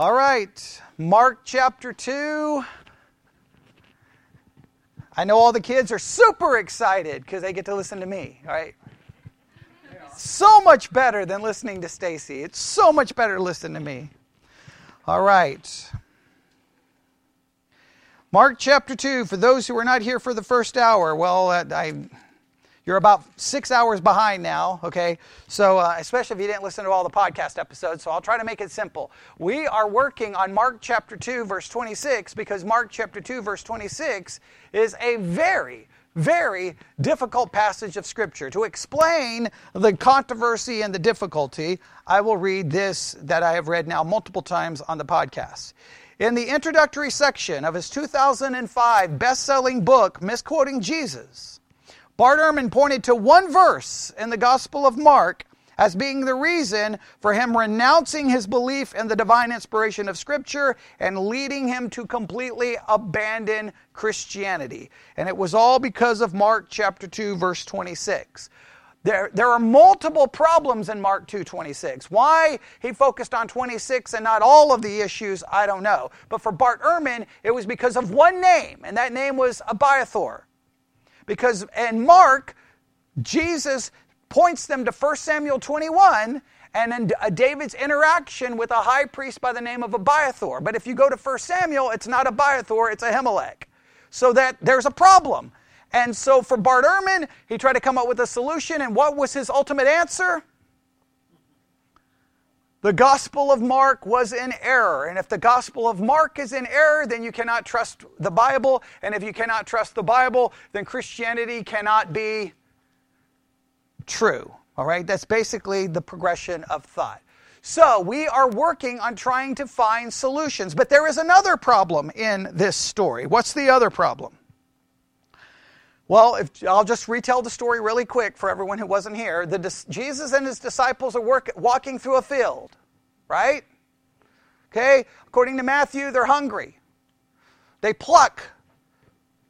All right, Mark chapter 2. I know all the kids are super excited because they get to listen to me, right? So much better than listening to Stacy. It's so much better to listen to me. All right. Mark chapter 2, for those who were not here for the first hour, well, I you're about six hours behind now, okay? So, uh, especially if you didn't listen to all the podcast episodes, so I'll try to make it simple. We are working on Mark chapter 2, verse 26, because Mark chapter 2, verse 26 is a very, very difficult passage of Scripture. To explain the controversy and the difficulty, I will read this that I have read now multiple times on the podcast. In the introductory section of his 2005 best selling book, Misquoting Jesus, Bart Ehrman pointed to one verse in the Gospel of Mark as being the reason for him renouncing his belief in the divine inspiration of Scripture and leading him to completely abandon Christianity. And it was all because of Mark chapter 2, verse 26. There, there are multiple problems in Mark 2:26. Why he focused on 26 and not all of the issues, I don't know. But for Bart Ehrman, it was because of one name, and that name was Abiathar. Because in Mark, Jesus points them to 1 Samuel 21 and then David's interaction with a high priest by the name of Abiathar. But if you go to 1 Samuel, it's not Abiathar, it's Ahimelech. So that there's a problem. And so for Bart Ehrman, he tried to come up with a solution, and what was his ultimate answer? The Gospel of Mark was in error. And if the Gospel of Mark is in error, then you cannot trust the Bible. And if you cannot trust the Bible, then Christianity cannot be true. All right? That's basically the progression of thought. So we are working on trying to find solutions. But there is another problem in this story. What's the other problem? Well, if, I'll just retell the story really quick for everyone who wasn't here. The, Jesus and his disciples are work, walking through a field, right? Okay, according to Matthew, they're hungry. They pluck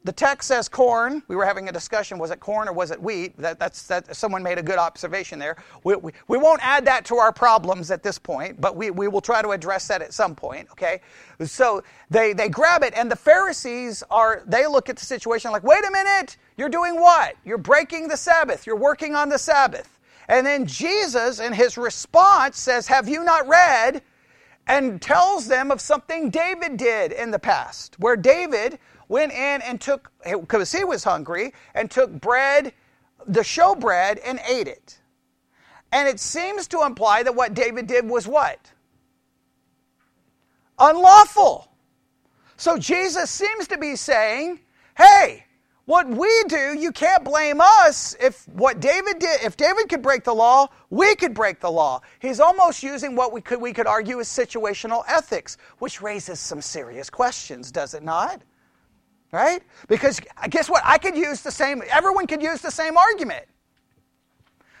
the text says corn. We were having a discussion. Was it corn or was it wheat? That, that's that. Someone made a good observation there. We, we, we won't add that to our problems at this point, but we, we will try to address that at some point. Okay. So they they grab it, and the Pharisees are they look at the situation like, wait a minute, you're doing what? You're breaking the Sabbath. You're working on the Sabbath. And then Jesus, in his response, says, Have you not read? And tells them of something David did in the past, where David went in and took, because he was hungry, and took bread, the showbread, and ate it. And it seems to imply that what David did was what? Unlawful. So Jesus seems to be saying, hey, what we do, you can't blame us if what David did, if David could break the law, we could break the law. He's almost using what we could we could argue is situational ethics, which raises some serious questions, does it not? Right? Because guess what? I could use the same, everyone could use the same argument.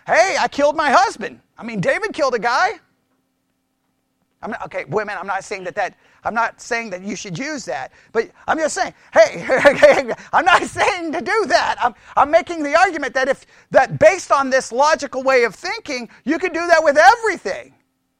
Hey, I killed my husband. I mean, David killed a guy. I'm not, okay, women, I'm not saying that that, I'm not saying that you should use that, but I'm just saying, hey, I'm not saying to do that. I'm, I'm making the argument that if, that based on this logical way of thinking, you could do that with everything.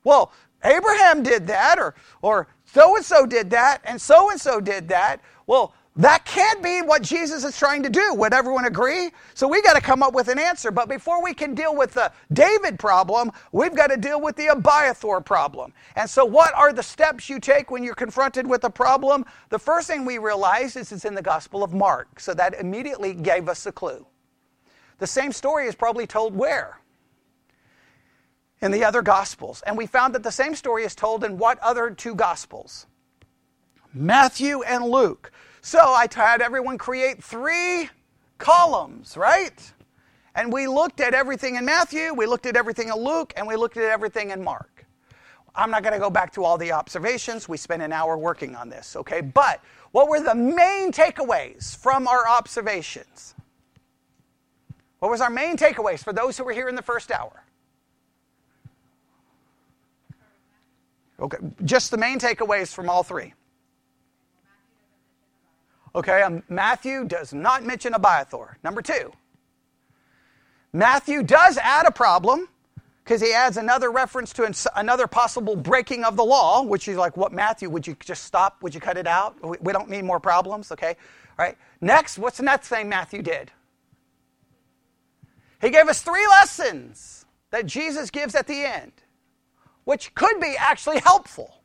Well, Abraham did that, or, or so and so did that, and so and so did that. Well, that can't be what Jesus is trying to do. Would everyone agree? So we got to come up with an answer. But before we can deal with the David problem, we've got to deal with the Abiathar problem. And so, what are the steps you take when you're confronted with a problem? The first thing we realize is it's in the Gospel of Mark. So that immediately gave us a clue. The same story is probably told where? In the other Gospels. And we found that the same story is told in what other two Gospels? Matthew and Luke. So I had everyone create three columns, right? And we looked at everything in Matthew, we looked at everything in Luke, and we looked at everything in Mark. I'm not going to go back to all the observations. We spent an hour working on this, okay? But what were the main takeaways from our observations? What was our main takeaways for those who were here in the first hour? Okay, just the main takeaways from all three. Okay, um, Matthew does not mention Abiathar. Number two, Matthew does add a problem because he adds another reference to another possible breaking of the law, which is like, what, Matthew, would you just stop? Would you cut it out? We don't need more problems, okay? All right. Next, what's the next thing Matthew did? He gave us three lessons that Jesus gives at the end, which could be actually helpful.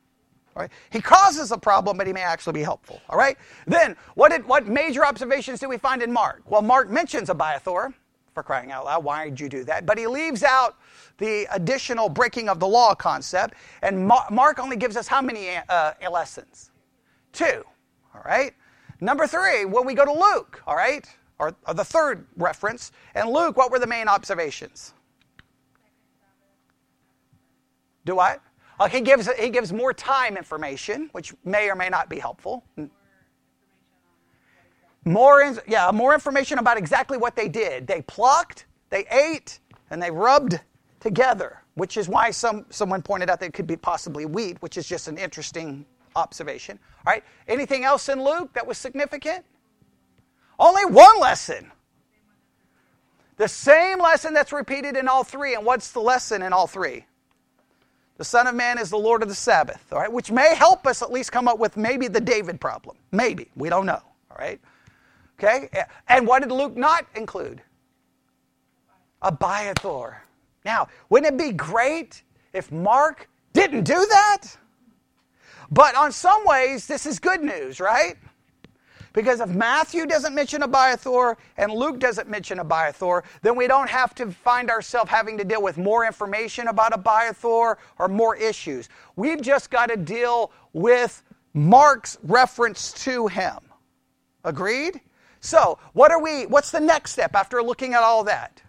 Right? He causes a problem, but he may actually be helpful. All right. Then, what did what major observations do we find in Mark? Well, Mark mentions Abiathar for crying out loud. Why did you do that? But he leaves out the additional breaking of the law concept, and Mark only gives us how many uh, lessons? Two. All right. Number three, when we go to Luke, all right, or, or the third reference, and Luke, what were the main observations? Do what? Uh, he, gives, he gives more time information, which may or may not be helpful. More, in, yeah, more information about exactly what they did. They plucked, they ate, and they rubbed together, which is why some, someone pointed out that it could be possibly wheat, which is just an interesting observation. All right, anything else in Luke that was significant? Only one lesson. The same lesson that's repeated in all three. And what's the lesson in all three? The Son of Man is the Lord of the Sabbath, all right, which may help us at least come up with maybe the David problem. Maybe. We don't know, all right? Okay? And what did Luke not include? Abiathar. Now, wouldn't it be great if Mark didn't do that? But on some ways, this is good news, right? Because if Matthew doesn't mention Abiathar and Luke doesn't mention Abiathar, then we don't have to find ourselves having to deal with more information about Abiathar or more issues. We've just got to deal with Mark's reference to him. Agreed? So, what are we what's the next step after looking at all that?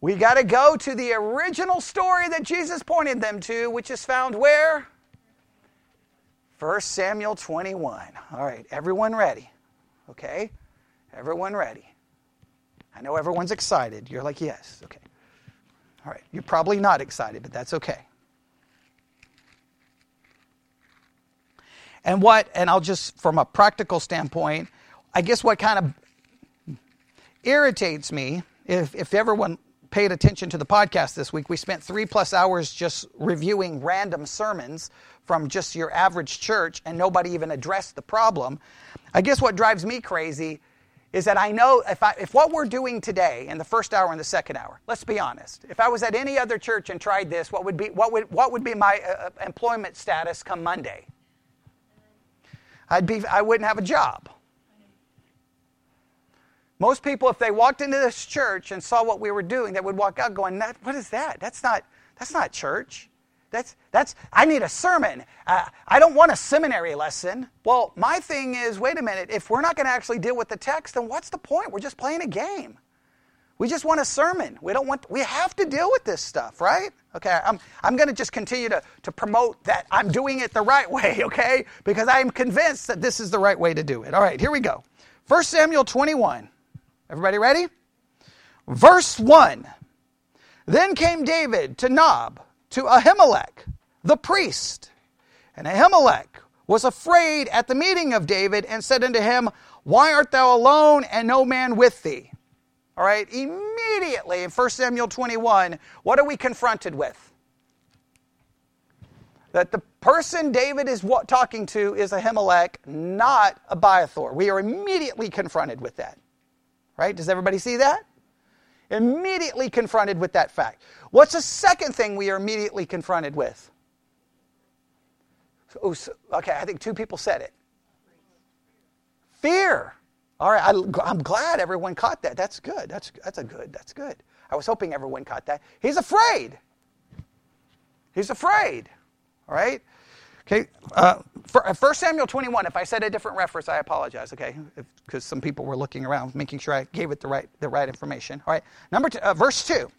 We got to go to the original story that Jesus pointed them to, which is found where? 1 Samuel 21. All right, everyone ready? Okay? Everyone ready? I know everyone's excited. You're like, yes. Okay. All right. You're probably not excited, but that's okay. And what, and I'll just, from a practical standpoint, I guess what kind of irritates me, if, if everyone paid attention to the podcast this week, we spent three plus hours just reviewing random sermons from just your average church and nobody even addressed the problem. I guess what drives me crazy is that I know if, I, if what we're doing today in the first hour and the second hour, let's be honest, if I was at any other church and tried this, what would be, what would, what would be my uh, uh employment status come Monday? I'd be, I wouldn't have a job. Most people, if they walked into this church and saw what we were doing, they would walk out going, "What is that? That's not, that's not church." That's, that's, I need a sermon. Uh, I don't want a seminary lesson. Well, my thing is wait a minute, if we're not going to actually deal with the text, then what's the point? We're just playing a game. We just want a sermon. We don't want, we have to deal with this stuff, right? Okay, I'm, I'm going to just continue to, to promote that I'm doing it the right way, okay? Because I am convinced that this is the right way to do it. All right, here we go. 1 Samuel 21. Everybody ready? Verse 1. Then came David to Nob to Ahimelech, the priest. And Ahimelech was afraid at the meeting of David and said unto him, Why art thou alone and no man with thee? All right, immediately in 1 Samuel 21, what are we confronted with? That the person David is talking to is Ahimelech, not Abiathar. We are immediately confronted with that. Right? Does everybody see that? Immediately confronted with that fact. What's the second thing we are immediately confronted with? Oh, okay, I think two people said it. Fear. All right, I, am glad everyone caught that. That's good. That's, that's a good. That's good. I was hoping everyone caught that. He's afraid. He's afraid. All right? Okay, uh, for, uh, 1 Samuel 21, if I said a different reference, I apologize, okay? Because some people were looking around, making sure I gave it the right, the right information. All right, number two, uh, verse 2.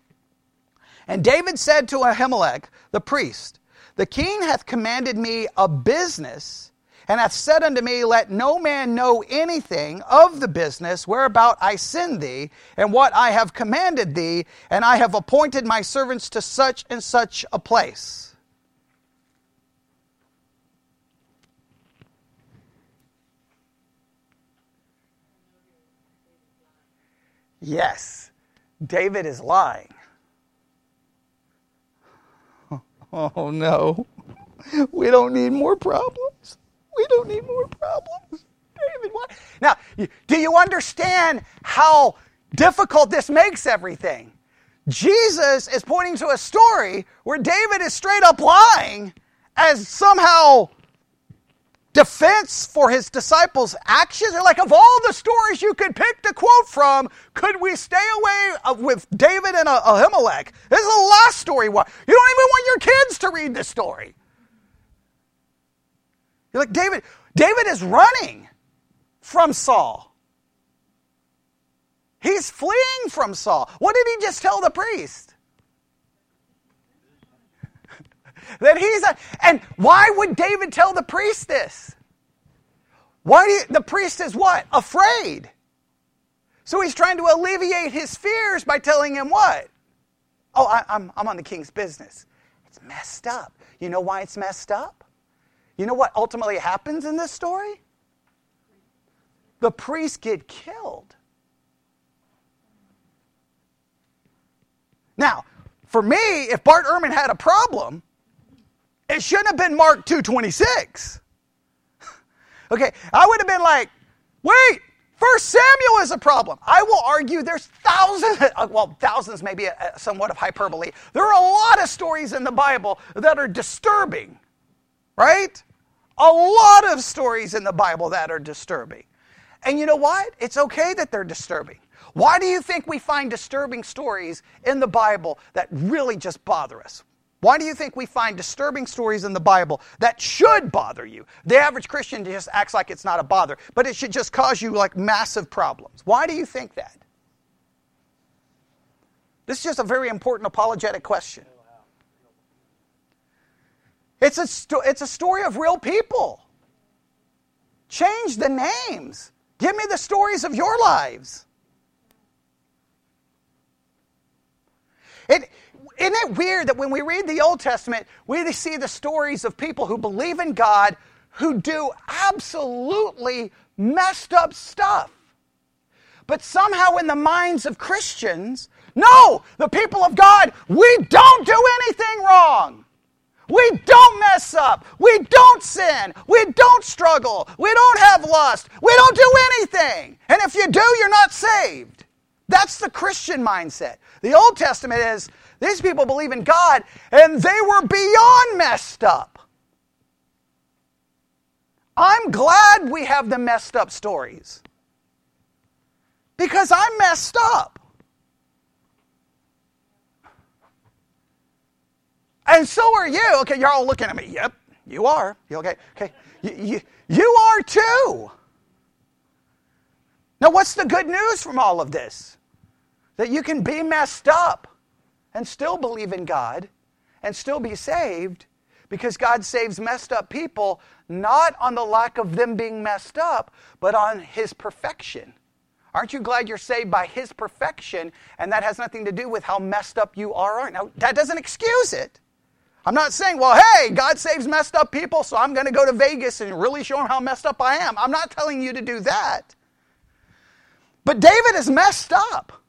And David said to Ahimelech, the priest, The king hath commanded me a business, and hath said unto me, Let no man know anything of the business whereabout I send thee, and what I have commanded thee, and I have appointed my servants to such and such a place. Yes, David is lying. Oh no. We don't need more problems. We don't need more problems. David, what? Now, do you understand how difficult this makes everything? Jesus is pointing to a story where David is straight up lying as somehow defense for his disciples' actions. Like, of all the stories you could pick to quote from, could we stay away uh, with David and Ahimelech? This is the last story. You don't even want your kids to read this story. You're like, David, David is running from Saul. He's fleeing from Saul. What did he just tell the priest? That he's a, and why would David tell the priest this? Why do you, the priest is what? Afraid. So he's trying to alleviate his fears by telling him what? Oh, I, I'm, I'm on the king's business. It's messed up. You know why it's messed up? You know what ultimately happens in this story? The priests get killed. Now, for me, if Bart Ehrman had a problem, it shouldn't have been Mark 226. okay, I would have been like, wait, First Samuel is a problem. I will argue there's thousands, uh, well, thousands maybe a, somewhat of hyperbole. There are a lot of stories in the Bible that are disturbing, right? A lot of stories in the Bible that are disturbing. And you know what? It's okay that they're disturbing. Why do you think we find disturbing stories in the Bible that really just bother us? Why do you think we find disturbing stories in the Bible that should bother you? The average Christian just acts like it's not a bother, but it should just cause you like massive problems. Why do you think that? This is just a very important apologetic question. It's a, sto- it's a story of real people. Change the names. Give me the stories of your lives. It, isn't it weird that when we read the Old Testament, we see the stories of people who believe in God who do absolutely messed up stuff? But somehow, in the minds of Christians, no, the people of God, we don't do anything wrong. We don't mess up. We don't sin. We don't struggle. We don't have lust. We don't do anything. And if you do, you're not saved. That's the Christian mindset. The Old Testament is these people believe in God and they were beyond messed up. I'm glad we have the messed up stories because I'm messed up. And so are you. Okay, you're all looking at me. Yep, you are. You okay? Okay. You, you, you are too. Now, what's the good news from all of this? That you can be messed up and still believe in God and still be saved because God saves messed up people not on the lack of them being messed up, but on His perfection. Aren't you glad you're saved by His perfection? And that has nothing to do with how messed up you are. Now, that doesn't excuse it. I'm not saying, well, hey, God saves messed up people, so I'm going to go to Vegas and really show him how messed up I am. I'm not telling you to do that. But David is messed up.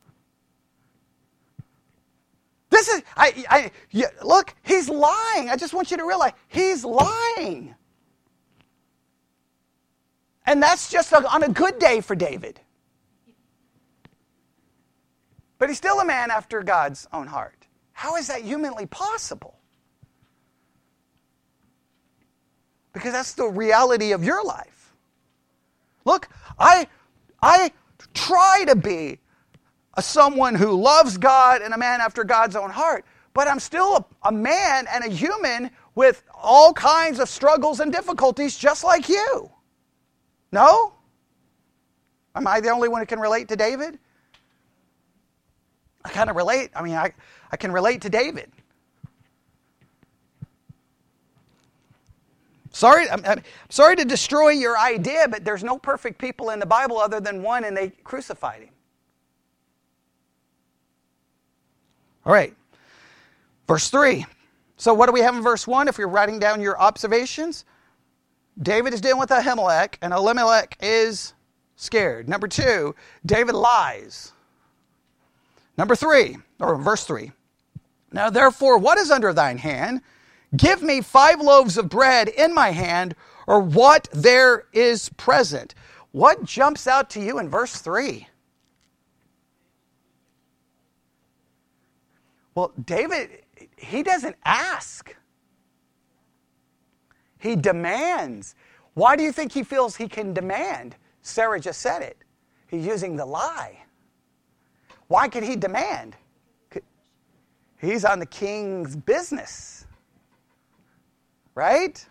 This is, I, I, yeah, look, he's lying. I just want you to realize he's lying. And that's just a, on a good day for David. But he's still a man after God's own heart. How is that humanly possible? because that's the reality of your life. Look, I, I try to be a someone who loves God and a man after God's own heart, but I'm still a, a man and a human with all kinds of struggles and difficulties just like you. No? Am I the only one who can relate to David? I kind of relate. I mean, I, I can relate to David. Sorry, I'm, I'm, sorry to destroy your idea, but there's no perfect people in the Bible other than one, and they crucified him. All right, verse 3. So, what do we have in verse 1? If you're writing down your observations, David is dealing with Ahimelech, and Elimelech is scared. Number two, David lies. Number three, or verse 3. Now, therefore, what is under thine hand? Give me five loaves of bread in my hand, or what there is present. What jumps out to you in verse 3? Well, David, he doesn't ask, he demands. Why do you think he feels he can demand? Sarah just said it. He's using the lie. Why could he demand? He's on the king's business. Right?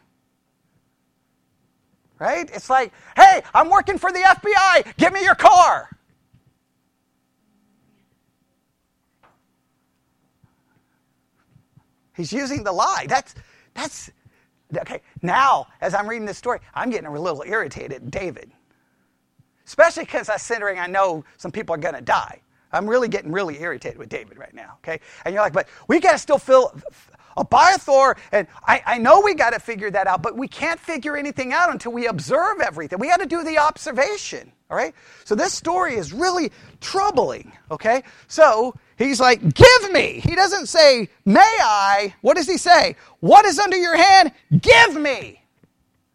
Right? It's like, hey, I'm working for the FBI. Give me your car. He's using the lie. That's that's okay. Now, as I'm reading this story, I'm getting a little irritated, David. Especially because I'm considering I know some people are going to die. I'm really getting really irritated with David right now, okay? And you're like, but we got to still feel Abiathar, and I, I know we got to figure that out, but we can't figure anything out until we observe everything. We got to do the observation, all right? So this story is really troubling, okay? So he's like, give me. He doesn't say, may I. What does he say? What is under your hand? Give me.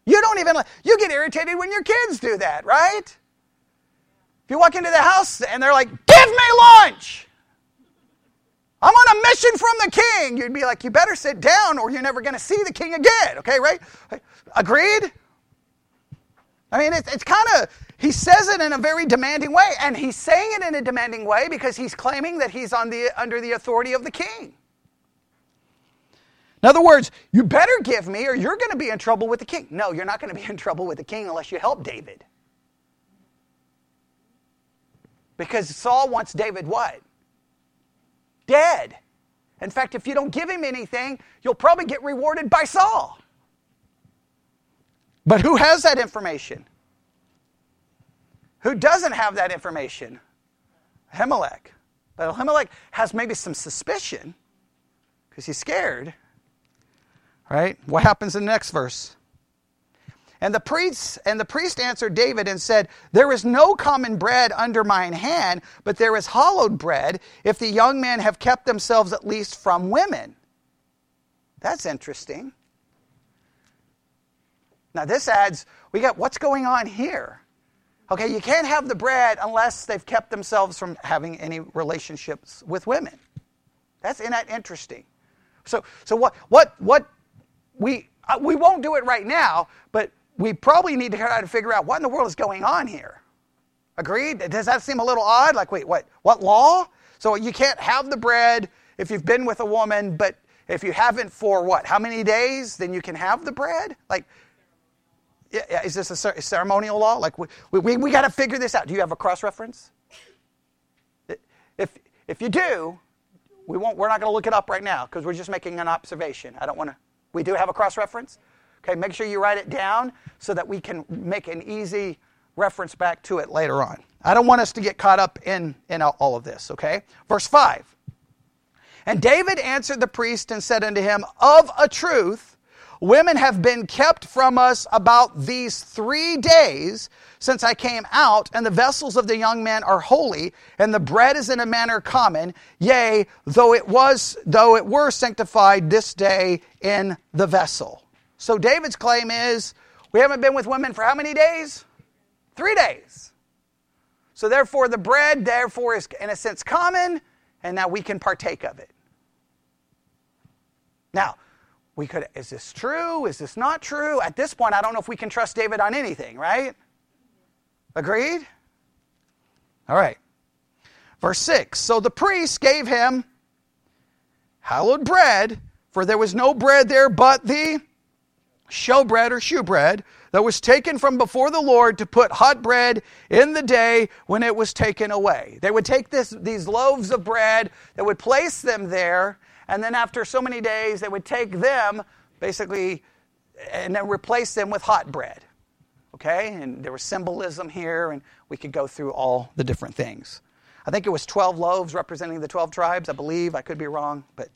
You don't even, you get irritated when your kids do that, right? If you walk into the house and they're like, give me lunch. I'm on a mission from the king. You'd be like, you better sit down or you're never going to see the king again. Okay, right? Agreed? I mean, it's, it's kind of, he says it in a very demanding way, and he's saying it in a demanding way because he's claiming that he's the, under the authority of the king. In other words, you better give me or you're going to be in trouble with the king. No, you're not going to be in trouble with the king unless you help David. Because Saul wants David what? dead. In fact, if you don't give him anything, you'll probably get rewarded by Saul. But who has that information? Who doesn't have that information? Ahimelech. But Ahimelech has maybe some suspicion because he's scared. Right? What happens in the next verse? And the priests and the priest answered David and said, There is no common bread under mine hand, but there is hallowed bread, if the young men have kept themselves at least from women. That's interesting. Now this adds, we got what's going on here? Okay, you can't have the bread unless they've kept themselves from having any relationships with women. That's isn't that interesting? So so what what what we uh, we won't do it right now, but we probably need to try to figure out what in the world is going on here. Agreed? Does that seem a little odd? Like, wait, what? What law? So you can't have the bread if you've been with a woman, but if you haven't for what? How many days? Then you can have the bread? Like, is this a ceremonial law? Like, we, we, we got to figure this out. Do you have a cross reference? If, if you do, we won't, we're not going to look it up right now because we're just making an observation. I don't want to. We do have a cross reference? Okay, make sure you write it down so that we can make an easy reference back to it later on. I don't want us to get caught up in, in all of this, okay? Verse 5. And David answered the priest and said unto him, Of a truth, women have been kept from us about these three days since I came out, and the vessels of the young men are holy, and the bread is in a manner common, yea, though it was, though it were sanctified this day in the vessel. So David's claim is we haven't been with women for how many days? Three days. So therefore, the bread, therefore, is in a sense common, and now we can partake of it. Now, we could, is this true? Is this not true? At this point, I don't know if we can trust David on anything, right? Agreed? All right. Verse 6 So the priest gave him hallowed bread, for there was no bread there but the showbread or shewbread that was taken from before the Lord to put hot bread in the day when it was taken away. They would take this, these loaves of bread, they would place them there, and then after so many days, they would take them basically and then replace them with hot bread. Okay? And there was symbolism here, and we could go through all the different things. I think it was 12 loaves representing the 12 tribes, I believe. I could be wrong, but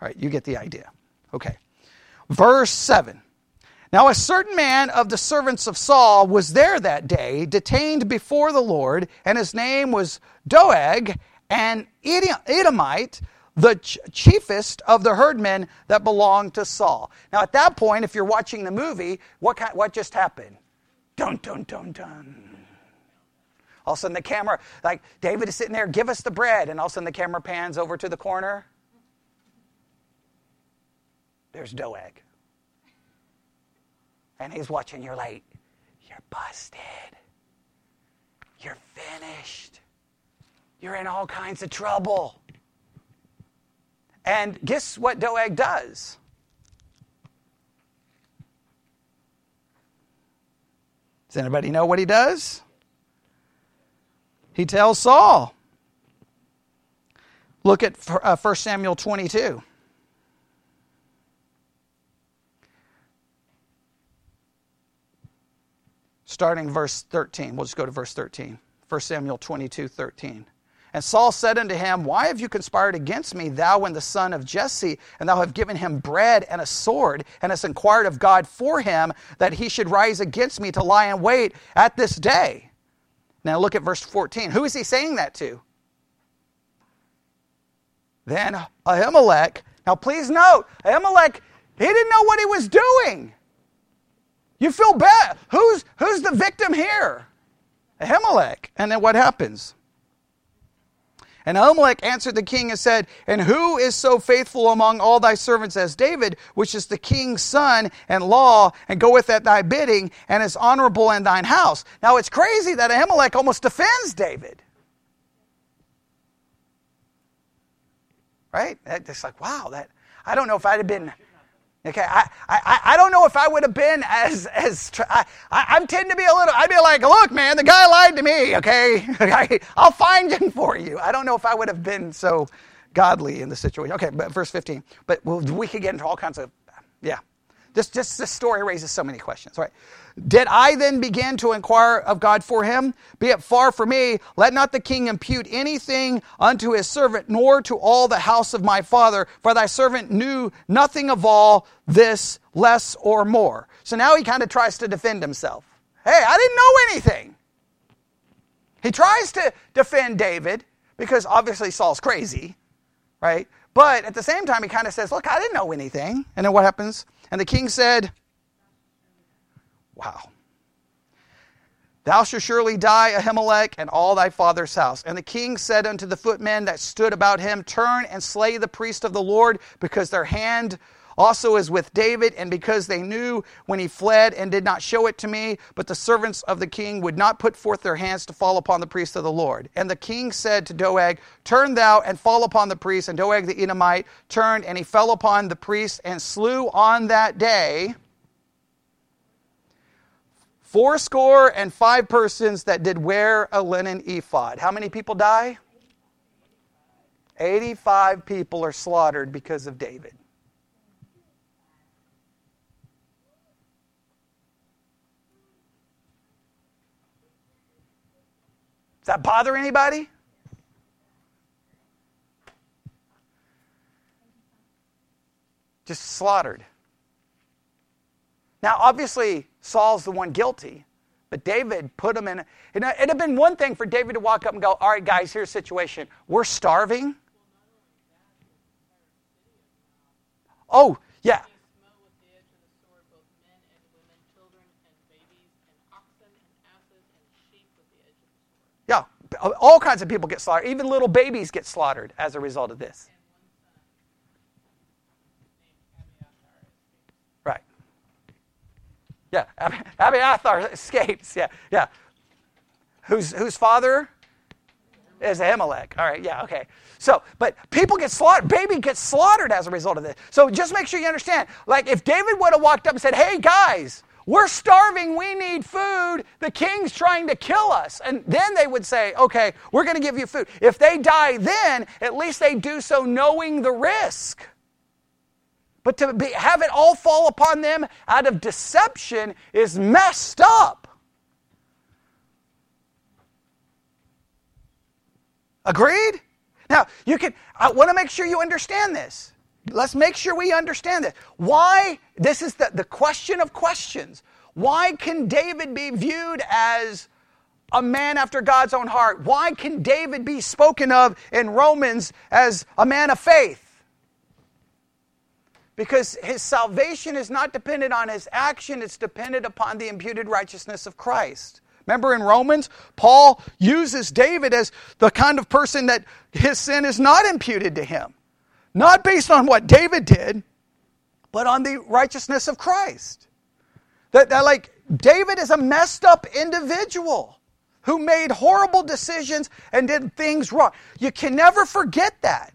all right, you get the idea. Okay. Verse 7. Now, a certain man of the servants of Saul was there that day, detained before the Lord, and his name was Doeg, an Edomite, the ch- chiefest of the herdmen that belonged to Saul. Now, at that point, if you're watching the movie, what, kind, what just happened? Dun, dun, dun, dun. All of a sudden, the camera, like David is sitting there, give us the bread. And all of a sudden, the camera pans over to the corner. There's Doeg. And he's watching, you're like, you're busted. You're finished. You're in all kinds of trouble. And guess what Doeg does? Does anybody know what he does? He tells Saul. Look at 1 uh, Samuel 22. Starting verse 13. We'll just go to verse 13. 1 Samuel 22, 13. And Saul said unto him, Why have you conspired against me, thou and the son of Jesse? And thou have given him bread and a sword, and hast inquired of God for him, that he should rise against me to lie in wait at this day. Now look at verse 14. Who is he saying that to? Then Ahimelech. Now please note, Ahimelech, he didn't know what he was doing. You feel bad. Who's, who's the victim here? Ahimelech. And then what happens? And Ahimelech answered the king and said, And who is so faithful among all thy servants as David, which is the king's son and law, and goeth at thy bidding, and is honorable in thine house? Now it's crazy that Ahimelech almost defends David. Right? It's like, wow, that I don't know if I'd have been Okay, I, I, I don't know if I would have been as, as I, I, tend to be a little, I'd be like, look, man, the guy lied to me, okay? I'll find him for you. I don't know if I would have been so godly in the situation. Okay, but verse 15. But we'll, we could get into all kinds of, yeah. Just this story raises so many questions, right? Did I then begin to inquire of God for him? Be it far from me, let not the king impute anything unto his servant, nor to all the house of my father, for thy servant knew nothing of all this, less or more. So now he kind of tries to defend himself. Hey, I didn't know anything. He tries to defend David because obviously Saul's crazy, right? But at the same time, he kind of says, Look, I didn't know anything. And then what happens? And the king said, Wow. Thou shalt surely die, Ahimelech, and all thy father's house. And the king said unto the footmen that stood about him, Turn and slay the priest of the Lord, because their hand also is with David, and because they knew when he fled and did not show it to me, but the servants of the king would not put forth their hands to fall upon the priest of the Lord. And the king said to Doeg, Turn thou and fall upon the priest. And Doeg the Edomite turned, and he fell upon the priest and slew on that day fourscore and five persons that did wear a linen ephod. How many people die? 85 people are slaughtered because of David. That bother anybody? Just slaughtered. Now, obviously, Saul's the one guilty, but David put him in. It'd have been one thing for David to walk up and go, All right, guys, here's the situation. We're starving. Oh, yeah. Yeah, all kinds of people get slaughtered. Even little babies get slaughtered as a result of this. Right. Yeah, Abiathar escapes. Yeah, yeah. Whose whose father is Ahimelech? All right, yeah, okay. So, but people get slaughtered. Baby gets slaughtered as a result of this. So just make sure you understand. Like, if David would have walked up and said, "Hey guys, we're starving. We need food. The king's trying to kill us. And then they would say, okay, we're going to give you food. If they die then, at least they do so knowing the risk. But to be, have it all fall upon them out of deception is messed up. Agreed? Now, you can, I want to make sure you understand this. Let's make sure we understand this. Why, this is the, the question of questions. Why can David be viewed as a man after God's own heart? Why can David be spoken of in Romans as a man of faith? Because his salvation is not dependent on his action, it's dependent upon the imputed righteousness of Christ. Remember in Romans, Paul uses David as the kind of person that his sin is not imputed to him. Not based on what David did, but on the righteousness of Christ. That, that like David is a messed up individual who made horrible decisions and did things wrong. You can never forget that.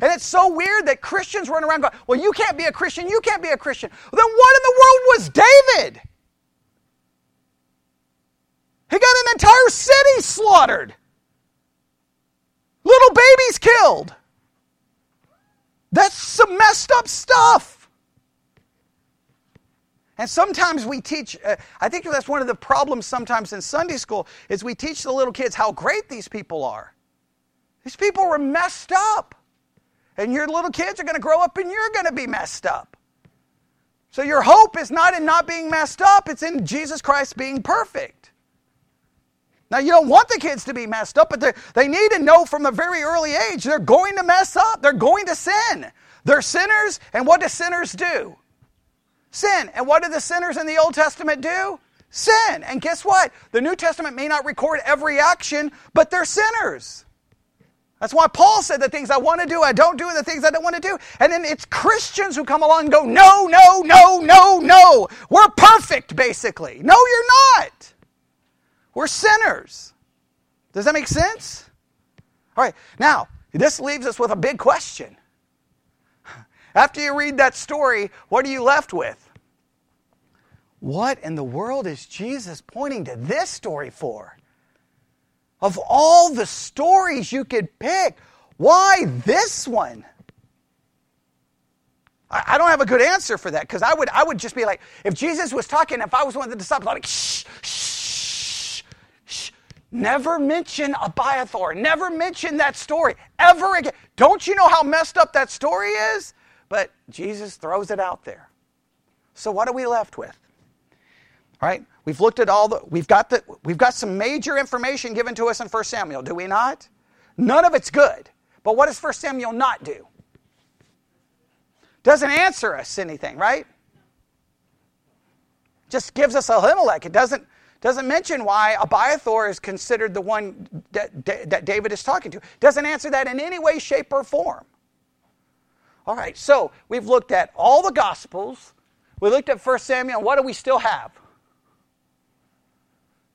And it's so weird that Christians run around going, Well, you can't be a Christian, you can't be a Christian. Then what in the world was David? He got an entire city slaughtered, little babies killed. That's some messed up stuff. And sometimes we teach, uh, I think that's one of the problems sometimes in Sunday school, is we teach the little kids how great these people are. These people were messed up. And your little kids are going to grow up and you're going to be messed up. So your hope is not in not being messed up, it's in Jesus Christ being perfect. Now, you don't want the kids to be messed up, but they need to know from a very early age they're going to mess up. They're going to sin. They're sinners, and what do sinners do? Sin. And what do the sinners in the Old Testament do? Sin. And guess what? The New Testament may not record every action, but they're sinners. That's why Paul said the things I want to do, I don't do, and the things I don't want to do. And then it's Christians who come along and go, no, no, no, no, no. We're perfect, basically. No, you're not. We're sinners. Does that make sense? All right, now, this leaves us with a big question. After you read that story, what are you left with? What in the world is Jesus pointing to this story for? Of all the stories you could pick, why this one? I, don't have a good answer for that because I would, I would just be like, if Jesus was talking, if I was one of the disciples, I'd be like, shh, shh. Never mention Abiathar. Never mention that story ever again. Don't you know how messed up that story is? But Jesus throws it out there. So what are we left with? All right? We've looked at all the we've got the we've got some major information given to us in 1 Samuel, do we not? None of it's good. But what does 1 Samuel not do? Doesn't answer us anything, right? Just gives us a Ahimelech. It doesn't doesn't mention why Abiathar is considered the one that, that David is talking to. Doesn't answer that in any way, shape, or form. All right, so we've looked at all the Gospels. We looked at 1 Samuel. What do we still have?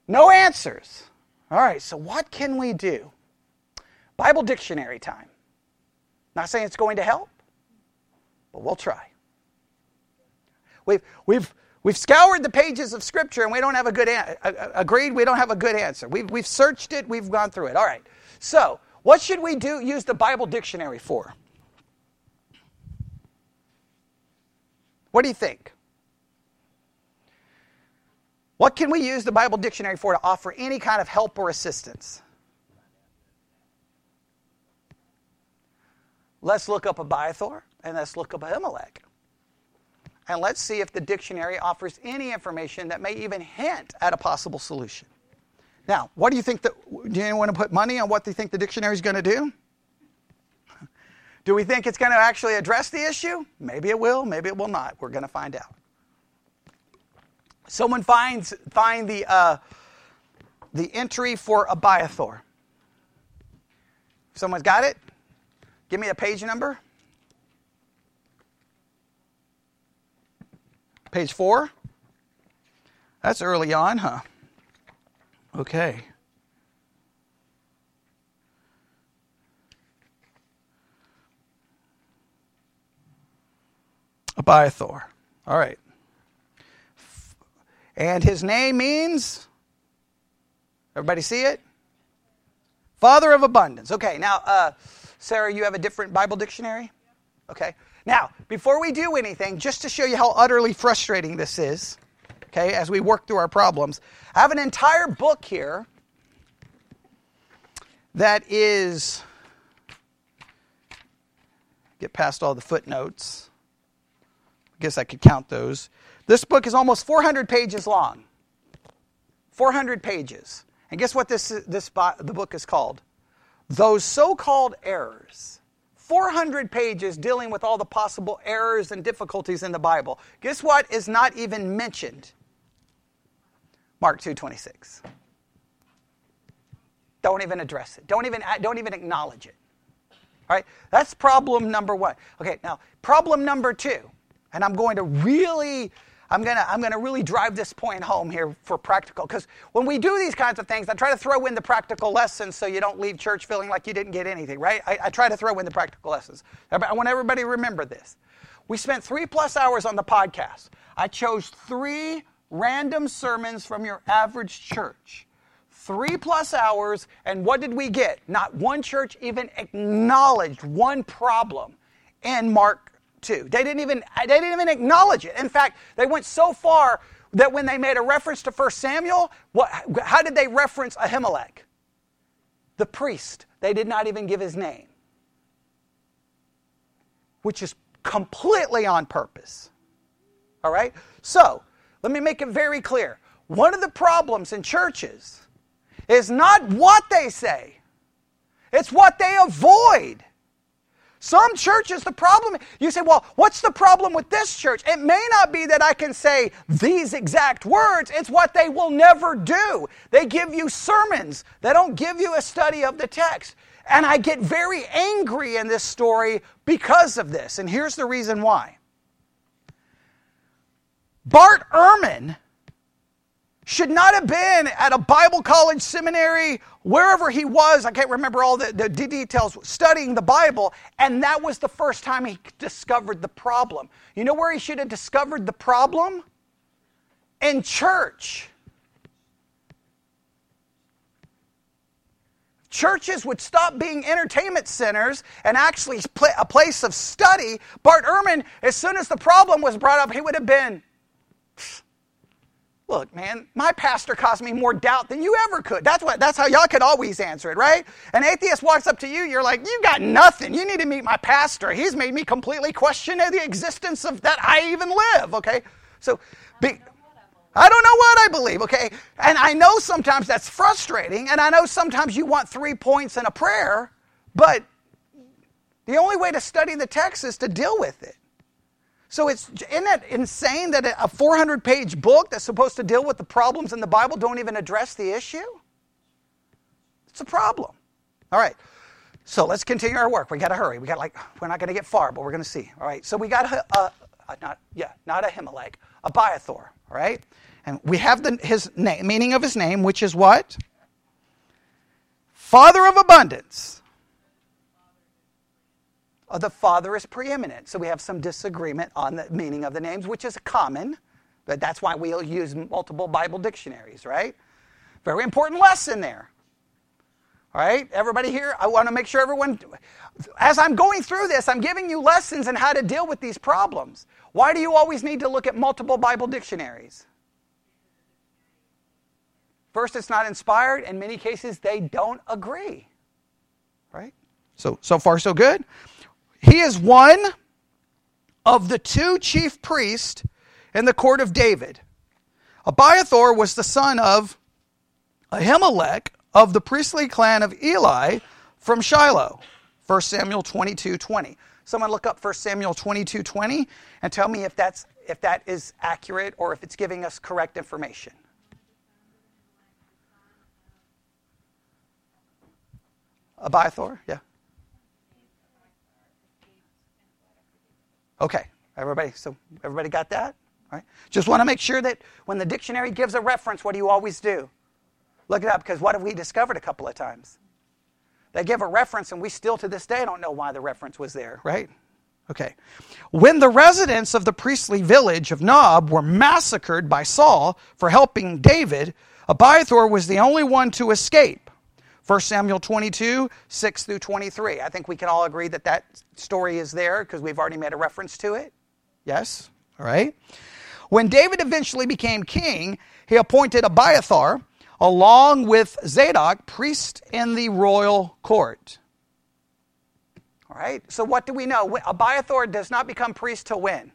No answers. All right, so what can we do? Bible dictionary time. Not saying it's going to help, but we'll try. We've, we've, we've scoured the pages of Scripture and we don't have a good answer. Agreed, we don't have a good answer. We've, we've searched it, we've gone through it. All right, so what should we do? Use the Bible dictionary for? What do you think? What can we use the Bible dictionary for to offer any kind of help or assistance? Let's look up Abiathar and let's look up Ahimelech. And let's see if the dictionary offers any information that may even hint at a possible solution. Now, what do you think that, do you want to put money on what they think the dictionary is going to do? Do we think it's going to actually address the issue? Maybe it will, maybe it will not. We're going to find out. Someone finds find the uh, the entry for Abiathar. Someone's got it? Give me a page number. Page four. That's early on, huh? Okay. Abiathar. All right. And his name means, everybody see it? Father of abundance. Okay, now, uh, Sarah, you have a different Bible dictionary? Okay. Now, before we do anything, just to show you how utterly frustrating this is, okay, as we work through our problems, I have an entire book here that is, get past all the footnotes. I guess I could count those. This book is almost 400 pages long. 400 pages. And guess what this, this the book is called? Those so called errors. 400 pages dealing with all the possible errors and difficulties in the Bible. Guess what is not even mentioned? Mark 2:26. Don't even address it. Don't even don't even acknowledge it. All right? That's problem number 1. Okay, now problem number 2. And I'm going to really I'm going to I'm going to really drive this point home here for practical because when we do these kinds of things, I try to throw in the practical lessons so you don't leave church feeling like you didn't get anything, right? I, I try to throw in the practical lessons. I want everybody to remember this. We spent three plus hours on the podcast. I chose three random sermons from your average church. Three plus hours, and what did we get? Not one church even acknowledged one problem in Mark 2. They didn't even, they didn't even acknowledge it. In fact, they went so far that when they made a reference to 1 Samuel, what, how did they reference Ahimelech? The priest. They did not even give his name, which is completely on purpose. All right? So, let me make it very clear. One of the problems in churches is not what they say, it's what they avoid. Some churches, the problem, you say, well, what's the problem with this church? It may not be that I can say these exact words, it's what they will never do. They give you sermons, they don't give you a study of the text. And I get very angry in this story because of this. And here's the reason why Bart Ehrman should not have been at a Bible college seminary, wherever he was. I can't remember all the, the, details, studying the Bible. And that was the first time he discovered the problem. You know where he should have discovered the problem? In church. Churches would stop being entertainment centers and actually a place of study. Bart Ehrman, as soon as the problem was brought up, he would have been Look, man, my pastor caused me more doubt than you ever could. That's what that's how y'all could always answer it, right? An atheist walks up to you, you're like, you got nothing. You need to meet my pastor. He's made me completely question the existence of that I even live, okay? So be, I don't know what I believe, okay? And I know sometimes that's frustrating, and I know sometimes you want three points in a prayer, but the only way to study the text is to deal with it. So it's isn't it insane that a 400 page book that's supposed to deal with the problems in the Bible don't even address the issue? It's a problem. All right. So let's continue our work. We got to hurry. We got like we're not going to get far, but we're going to see. All right. So we got a, a, a not yeah not Ahimelech, a Abiathar. All right. And we have the, his name, meaning of his name, which is what? Father of abundance. Uh, the Father is preeminent. So we have some disagreement on the meaning of the names, which is common. But that's why we'll use multiple Bible dictionaries, right? Very important lesson there. All right, everybody here, I want to make sure everyone, as I'm going through this, I'm giving you lessons on how to deal with these problems. Why do you always need to look at multiple Bible dictionaries? First, it's not inspired. In many cases, they don't agree. Right? So, so far, so good. He is one of the two chief priests in the court of David. Abiathar was the son of Ahimelech of the priestly clan of Eli from Shiloh. 1 Samuel 22 20. Someone look up 1 Samuel 22 20 and tell me if, that's, if that is accurate or if it's giving us correct information. Abiathar, yeah. Okay, everybody, so everybody got that? Right. Just want to make sure that when the dictionary gives a reference, what do you always do? Look it up because what have we discovered a couple of times? They give a reference and we still to this day don't know why the reference was there, right? Okay. When the residents of the priestly village of Nob were massacred by Saul for helping David, Abiathar was the only one to escape. 1 Samuel 22, 6 through 23. I think we can all agree that that story is there because we've already made a reference to it. Yes? All right. When David eventually became king, he appointed Abiathar along with Zadok, priest in the royal court. All right. So what do we know? Abiathar does not become priest till when?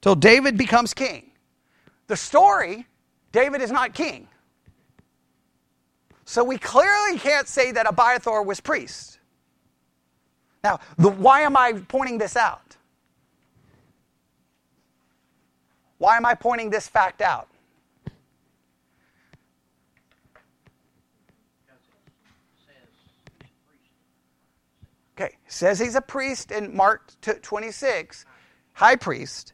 Till David becomes king. The story, David is not king. So we clearly can't say that Abiathar was priest. Now, the, why am I pointing this out? Why am I pointing this fact out? Okay, says he's a priest in Mark 26, high priest,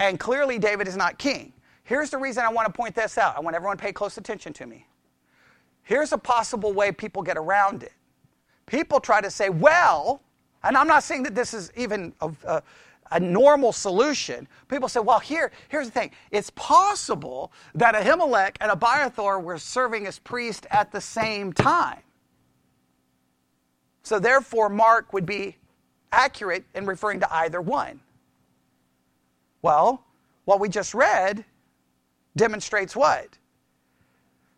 and clearly David is not king. Here's the reason I want to point this out. I want everyone to pay close attention to me. Here's a possible way people get around it. People try to say, well, and I'm not saying that this is even a, a, a normal solution. People say, well, here, here's the thing. It's possible that Ahimelech and Abiathar were serving as priests at the same time. So therefore, Mark would be accurate in referring to either one. Well, what we just read demonstrates what?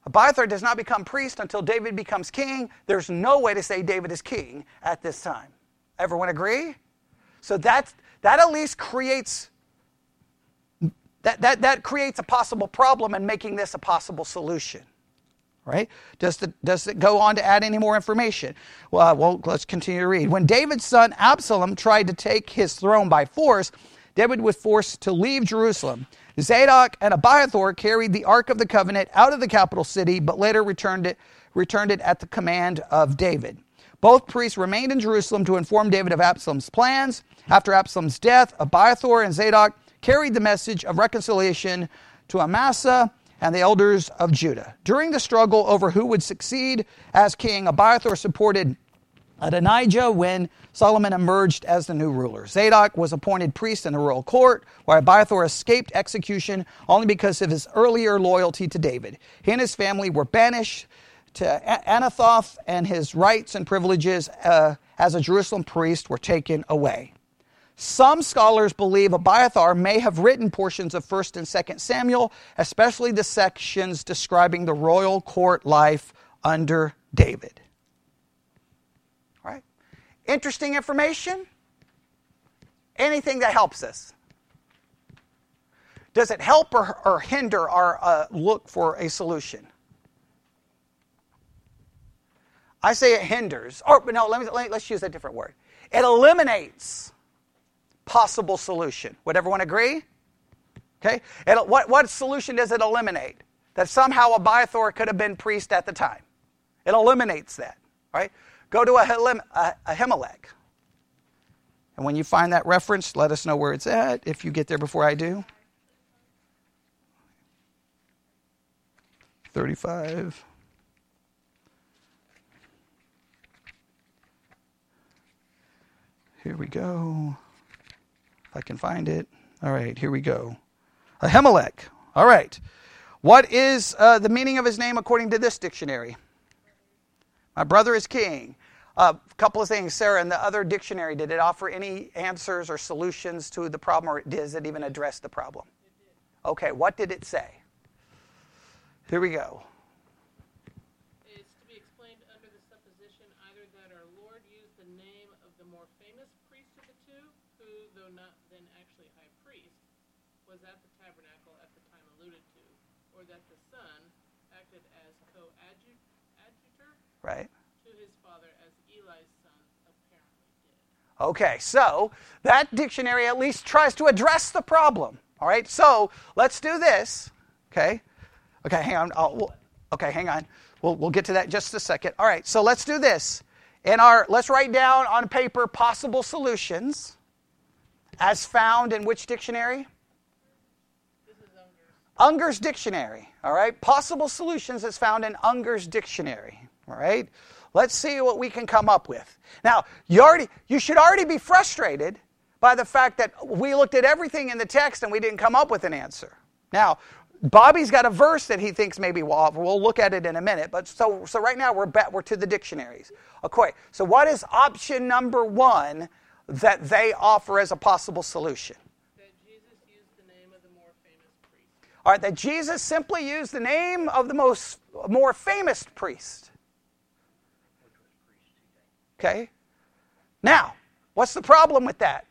Abiathar does not become priest until David becomes king. There's no way to say David is king at this time. Everyone agree? So that, that at least creates that, that, that creates a possible problem and making this a possible solution. Right? Does, the, does it go on to add any more information? Well, well, let's continue to read. When David's son Absalom tried to take his throne by force, David was forced to leave Jerusalem. Zadok and Abiathar carried the Ark of the Covenant out of the capital city, but later returned it, returned it at the command of David. Both priests remained in Jerusalem to inform David of Absalom's plans. After Absalom's death, Abiathar and Zadok carried the message of reconciliation to Amasa and the elders of Judah. During the struggle over who would succeed as king, Abiathar supported Adonijah when Solomon emerged as the new ruler. Zadok was appointed priest in the royal court, while Abiathar escaped execution only because of his earlier loyalty to David. He and his family were banished to Anathoth, and his rights and privileges uh, as a Jerusalem priest were taken away. Some scholars believe Abiathar may have written portions of 1st and 2nd Samuel, especially the sections describing the royal court life under David. Interesting information? Anything that helps us? Does it help or, or hinder our uh, look for a solution? I say it hinders, or no, let me, let let's use a different word. It eliminates possible solution. Would everyone agree? Okay. It, what, what solution does it eliminate? That somehow Abiathar could have been priest at the time. It eliminates that. Right? Go to a Ahimelech. And when you find that reference, let us know where it's at if you get there before I do. 35. Here we go. If I can find it. All right, here we go. Ahimelech. All right. What is uh, the meaning of his name according to this dictionary? My brother is king. A uh, couple of things, Sarah, in the other dictionary, did it offer any answers or solutions to the problem, or does it even address the problem? Okay, what did it say? Here we go. Right? To his father as Eli's sons apparently did. Okay, so that dictionary at least tries to address the problem. All right, so let's do this. Okay, okay, hang on. I'll, okay, hang on. We'll, we'll get to that just a second. All right, so let's do this. In our, let's write down on paper possible solutions as found in which dictionary? Unger's Dictionary, all right? Possible solutions as found in Unger's Dictionary. All right? Let's see what we can come up with. Now, you already you should already be frustrated by the fact that we looked at everything in the text and we didn't come up with an answer. Now, Bobby's got a verse that he thinks maybe we'll, we'll look at it in a minute. But so, so right now we're, back, we're to the dictionaries. Okay, so what is option number one that they offer as a possible solution? That Jesus used the name of the more famous priest. All right, that Jesus simply used the name of the most more famous priest. Okay? Now, what's the problem with that?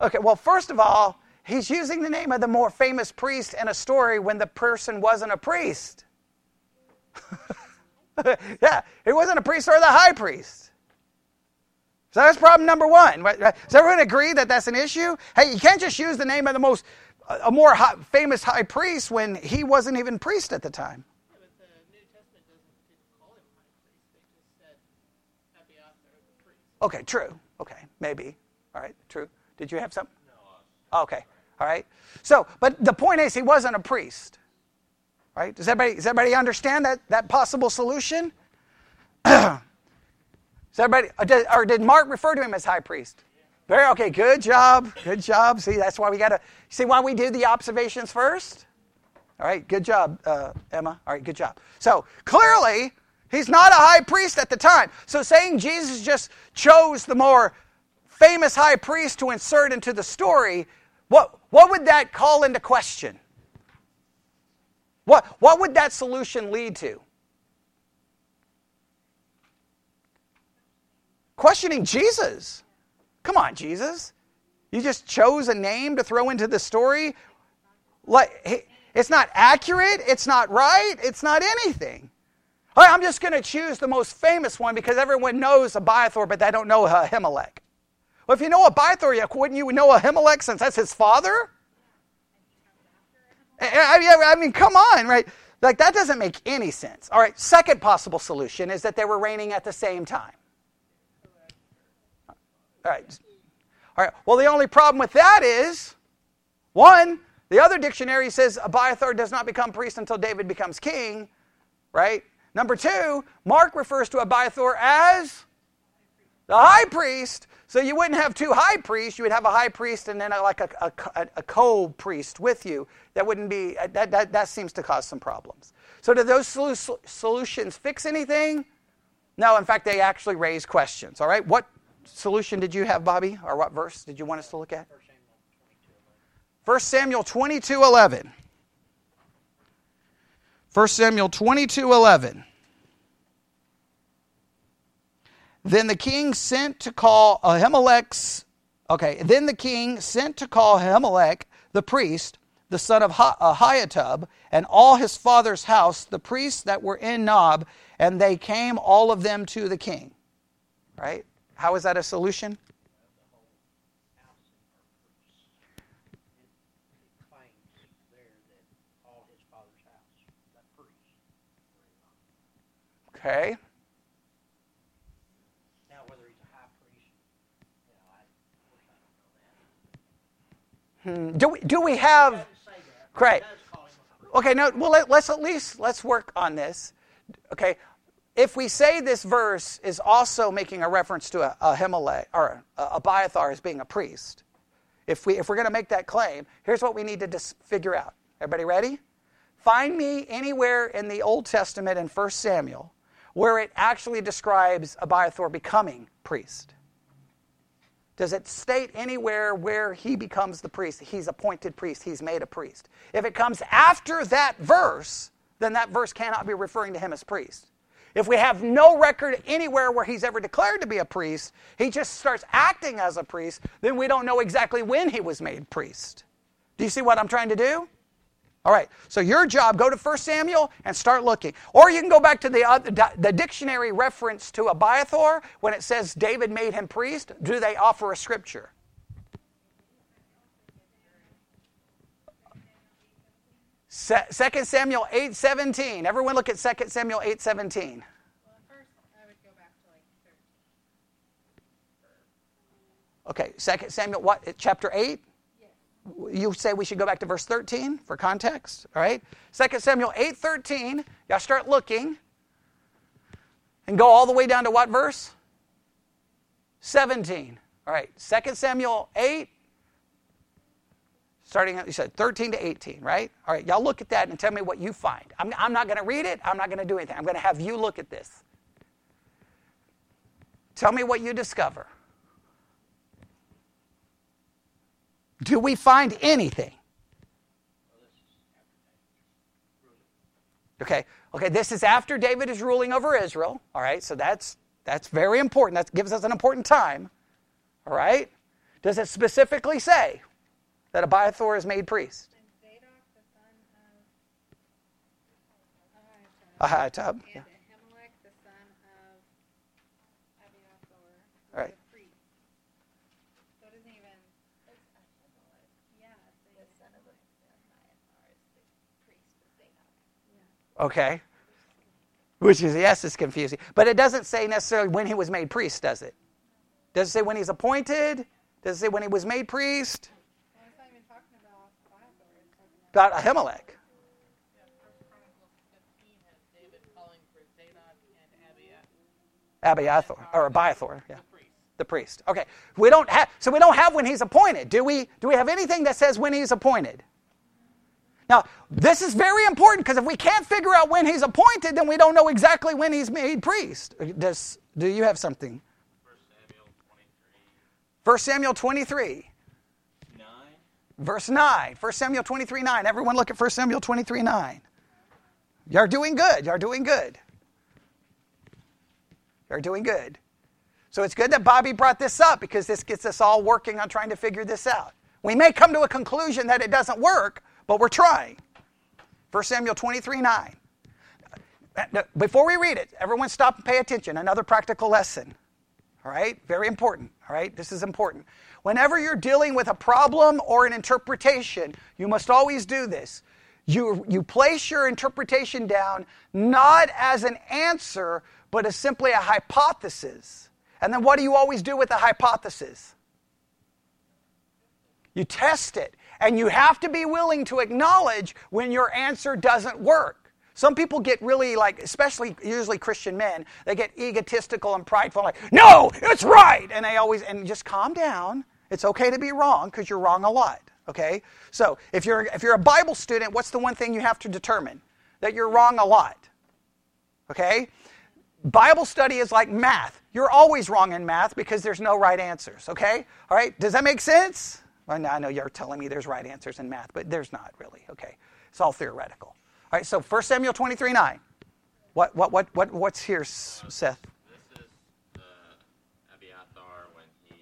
Okay, well, first of all, he's using the name of the more famous priest in a story when the person wasn't a priest. yeah, he wasn't a priest or the high priest. So that's problem number one. Does everyone agree that that's an issue? Hey, you can't just use the name of the most, a more high, famous high priest when he wasn't even priest at the time. Okay, true. Okay, maybe. All right, true. Did you have something? No. Okay, all right. So, but the point is, he wasn't a priest. Right? Does everybody, does everybody understand that, that possible solution? does everybody, or did Mark refer to him as high priest? Very okay. Good job. Good job. See, that's why we got to see why we do the observations first. All right. Good job, uh, Emma. All right. Good job. So clearly, he's not a high priest at the time. So saying Jesus just chose the more famous high priest to insert into the story, what what would that call into question? What, what would that solution lead to? Questioning Jesus. Come on, Jesus. You just chose a name to throw into the story? Like, it's not accurate, it's not right, it's not anything. I'm just going to choose the most famous one because everyone knows Abiathar, but they don't know Ahimelech. Well, if you know Abiathar, wouldn't you know Ahimelech since that's his father? I mean, come on, right? Like, that doesn't make any sense. All right, second possible solution is that they were reigning at the same time. All right. All right. Well, the only problem with that is one, the other dictionary says Abiathar does not become priest until David becomes king, right? Number two, Mark refers to Abiathar as the high priest. So you wouldn't have two high priests. You would have a high priest and then a, like a, a, a co-priest with you. That wouldn't be uh, that, that, that seems to cause some problems. So do those solutions fix anything? No. In fact, they actually raise questions. All right. What solution did you have, Bobby, or what verse did you want us to look at? 1 Samuel 22 11. 1 Samuel 22 11. Then the king sent to call Ahimelech's, okay, then the king sent to call Ahimelech the priest, the son of uh, Ahitub, and all his father's house, the priests that were in Nob, and they came all of them to the king. Right? How is that a solution? Okay. Now, whether he's a high priest, you know, I, I hmm. Do we, do we have? Great. Okay, no, well, let, us at least, let's work on this. Okay, if we say this verse is also making a reference to a, Ahimelech, or Abiathar as being a priest, if, we, if we're going to make that claim, here's what we need to dis- figure out. Everybody ready? Find me anywhere in the Old Testament in 1 Samuel where it actually describes Abiathar becoming priest. Does it state anywhere where he becomes the priest? He's appointed priest, he's made a priest. If it comes after that verse, then that verse cannot be referring to him as priest. If we have no record anywhere where he's ever declared to be a priest, he just starts acting as a priest, then we don't know exactly when he was made priest. Do you see what I'm trying to do? All right, so your job, go to 1 Samuel and start looking. Or you can go back to the, uh, the dictionary reference to Abiathar when it says David made him priest. Do they offer a scripture? Se- 2 Samuel 8 17. Everyone look at 2 Samuel 8 17. Okay, 2 Samuel, what? Chapter 8? you say we should go back to verse 13 for context, all right? 2 Samuel 8:13, y'all start looking and go all the way down to what verse? 17. All right, 2 Samuel 8 starting you said 13 to 18, right? All right, y'all look at that and tell me what you find. I'm, I'm not going to read it. I'm not going to do anything. I'm going to have you look at this. Tell me what you discover. Do we find anything? Okay, okay, this is after David is ruling over Israel. All right, so that's that's very important. That gives us an important time. All right? Does it specifically say that Abiathar is made priest? And Zadok, the son of Ahitub. Yeah. and Ahimelech, the son of Abiathar, who Right. a priest. So it doesn't even, It's Ahimelech, yeah, it's the the- son of Abiathar, is the priest of Zadok. Okay. Which is, yes, it's confusing. But it doesn't say necessarily when he was made priest, does it? Does it say when he's appointed? Does it say when he was made priest? well, it's not even talking about Abiathar, it's talking about. About Ahimelech. Yeah, First Chronicles 15 has David calling for Zadok and Abiathar. Or Abiathar, yeah. the priest. The priest. Okay. We don't have so we don't have when he's appointed. Do we do we have anything that says when he's appointed? Now, this is very important because if we can't figure out when he's appointed, then we don't know exactly when he's made priest. Does do you have something? 1 Samuel 23. 9. Verse 9. 1 Samuel 23 9. Everyone look at 1 Samuel 23 9. You're doing good. You're doing good. You're doing good. So it's good that Bobby brought this up because this gets us all working on trying to figure this out. We may come to a conclusion that it doesn't work, but we're trying. 1 Samuel 23 9. Uh, Before we read it, everyone stop and pay attention. Another practical lesson. All right? Very important. All right? This is important. Whenever you're dealing with a problem or an interpretation, you must always do this. You, you place your interpretation down not as an answer, but as simply a hypothesis. And then what do you always do with a hypothesis? You test it. And you have to be willing to acknowledge when your answer doesn't work. Some people get really like, especially usually Christian men, they get egotistical and prideful, like, no, it's right. And they always, and just calm down. It's okay to be wrong because you're wrong a lot. Okay? So if you're if you're a Bible student, what's the one thing you have to determine? That you're wrong a lot. Okay? Bible study is like math. You're always wrong in math because there's no right answers. Okay? All right? Does that make sense? Well, now I know you're telling me there's right answers in math, but there's not really. Okay? It's all theoretical. All right, so 1 Samuel 23 9. What, what, what, what, what's here, Seth? This is uh, Abiathar when he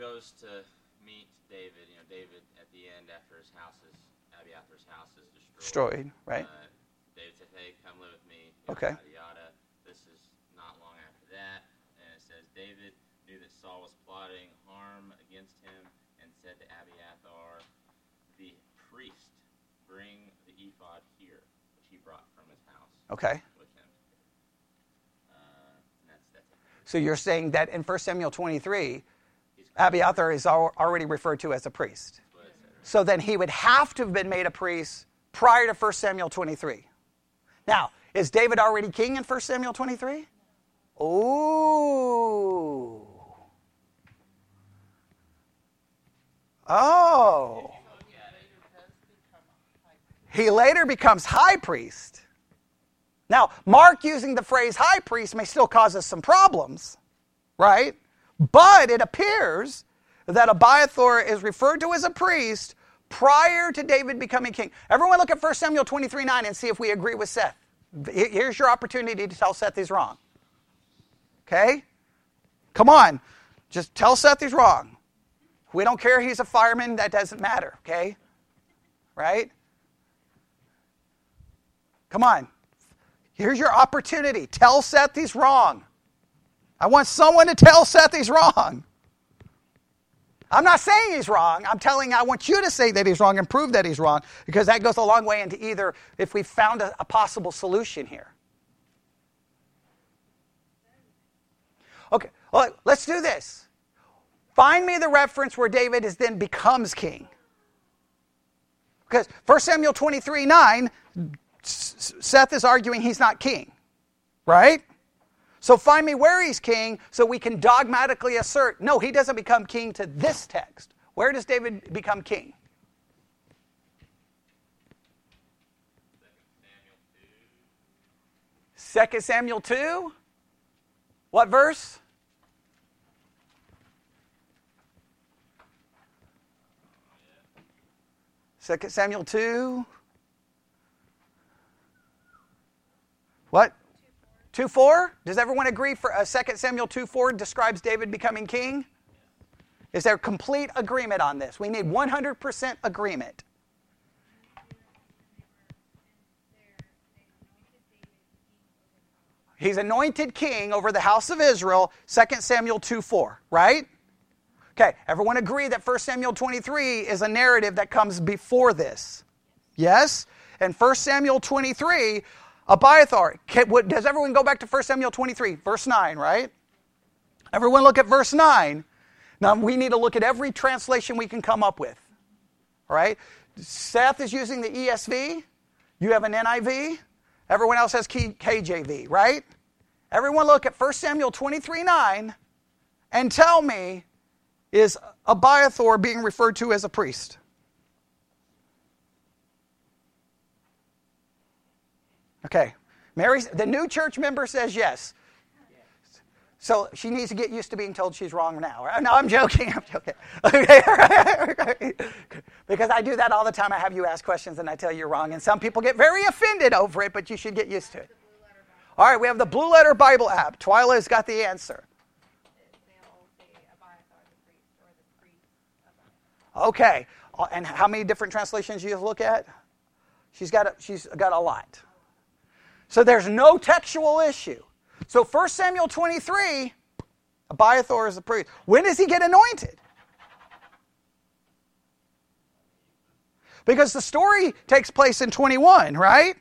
goes to meet David. You know, David at the end after his house is Abiathar's house is destroyed. Destroyed, right? Uh, David said, "Hey, come live with me." Okay. Yada, yada. This is not long after that, and it says David knew that Saul was plotting harm against him, and said to Abiathar, the priest, "Bring the ephod here," which he brought from his house Okay. Uh, that's that's. So you're saying that in 1 Samuel 23, He's Abiathar is already referred to as a priest. So then he would have to have been made a priest prior to 1 Samuel 23. Now, is David already king in 1 Samuel 23? Ooh. Oh. He later becomes high priest. Now, Mark using the phrase high priest may still cause us some problems, right? But it appears that Abiathar is referred to as a priest prior to David becoming king. Everyone look at 1 Samuel 23 9 and see if we agree with Seth. Here's your opportunity to tell Seth he's wrong. Okay? Come on. Just tell Seth he's wrong. We don't care he's a fireman, that doesn't matter, okay? Right? Come on. Here's your opportunity. Tell Seth he's wrong. I want someone to tell Seth he's wrong. I'm not saying he's wrong. I'm telling I want you to say that he's wrong and prove that he's wrong because that goes a long way into either if we found a, a possible solution here. Okay, well, let's do this. Find me the reference where David is then becomes king. Because 1 Samuel 23 9, Seth is arguing he's not king, right? So find me where he's king so we can dogmatically assert no, he doesn't become king to this text. Where does David become king? Second Samuel 2. What verse? Second Samuel 2. What? 2 4? Does everyone agree for uh, 2 Samuel 2 4 describes David becoming king? Is there complete agreement on this? We need 100% agreement. He's anointed king over the house of Israel, 2 Samuel 2 4, right? Okay, everyone agree that 1 Samuel 23 is a narrative that comes before this? Yes? And 1 Samuel 23, Abiathar, can, what, does everyone go back to 1 Samuel 23, verse 9, right? Everyone look at verse 9. Now we need to look at every translation we can come up with. All right? Seth is using the ESV. You have an NIV. Everyone else has KJV, right? Everyone look at 1 Samuel 23 9 and tell me is Abiathar being referred to as a priest? Okay. Mary, the new church member says yes. So she needs to get used to being told she's wrong now. No, I'm joking. I'm joking. Okay. because I do that all the time. I have you ask questions and I tell you you're wrong. And some people get very offended over it, but you should get used to it. All right, we have the Blue Letter Bible app. Twyla's got the answer. Okay. Uh, and how many different translations you look at? She's got a, she's got a lot. So there's no textual issue. So 1 Samuel 23, Abiathar is the priest. When does he get anointed? Because the story takes place in 21, right?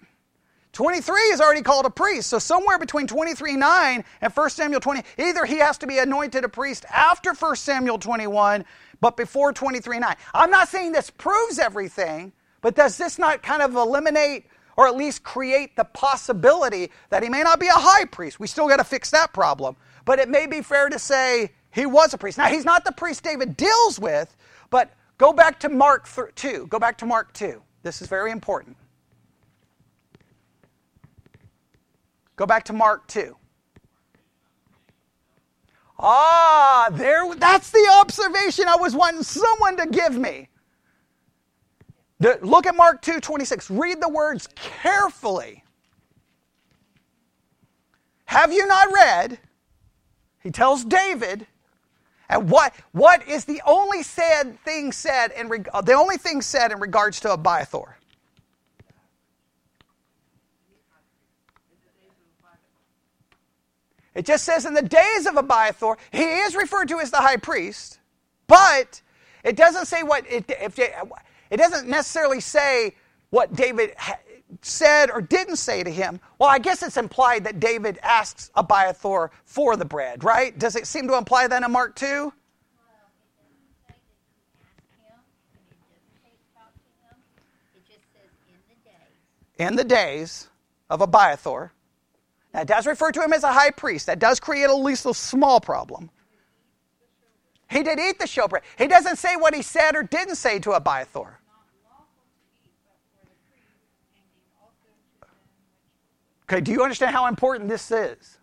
23 is already called a priest. So somewhere between 23 9 and 1 Samuel 20, either he has to be anointed a priest after 1 Samuel 21, but before 23 9. I'm not saying this proves everything, but does this not kind of eliminate or at least create the possibility that he may not be a high priest. We still got to fix that problem. But it may be fair to say he was a priest. Now, he's not the priest David deals with, but go back to Mark 2. Go back to Mark 2. This is very important. Go back to Mark 2. Ah, there that's the observation I was wanting someone to give me. Look at Mark 2 26. Read the words carefully. Have you not read? He tells David, and what, what is the only said thing said in the only thing said in regards to Abiathar? It just says in the days of Abiathar, he is referred to as the high priest, but it doesn't say what it, if it doesn't necessarily say what David said or didn't say to him. Well, I guess it's implied that David asks Abiathar for the bread, right? Does it seem to imply that in Mark 2? in the days of Abiathar. Now, it does refer to him as a high priest. That does create at least a small problem. He did eat the showbread. He doesn't say what he said or didn't say to Abiathar. Okay, do you understand how important this is?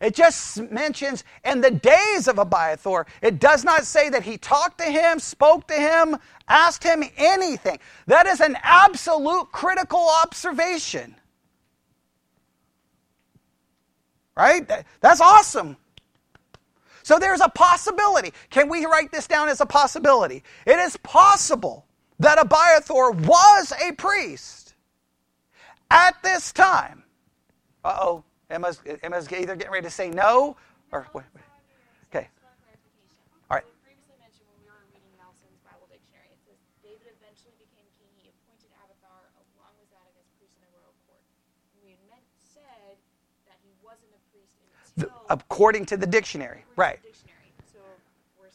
It just mentions in the days of Abiathar. It does not say that he talked to him, spoke to him, asked him anything. That is an absolute critical observation. Right? That's awesome. So there's a possibility. Can we write this down as a possibility? It is possible that Abiathar was a priest at this time uh oh. Emma's, Emma's either getting ready to say no or. Wait, wait. Okay. All right. previously mentioned when we were reading Nelson's Bible dictionary, it says David eventually became king. He appointed Abiathar along with Zadok as priest in the royal court. We had meant, said that he wasn't a priest until. according to the dictionary, right. The dictionary. So we're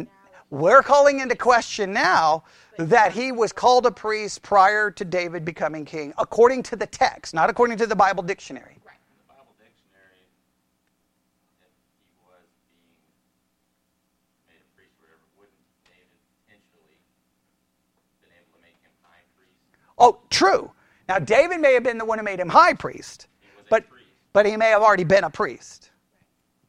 now. We're calling into question now that he was called a priest prior to David becoming king, according to the text, not according to the Bible dictionary. Right. The Bible dictionary, if he was being made a priest whatever, wouldn't David potentially been able to make him high priest? Oh, true. Now David may have been the one who made him high priest, but but he may have already been a priest.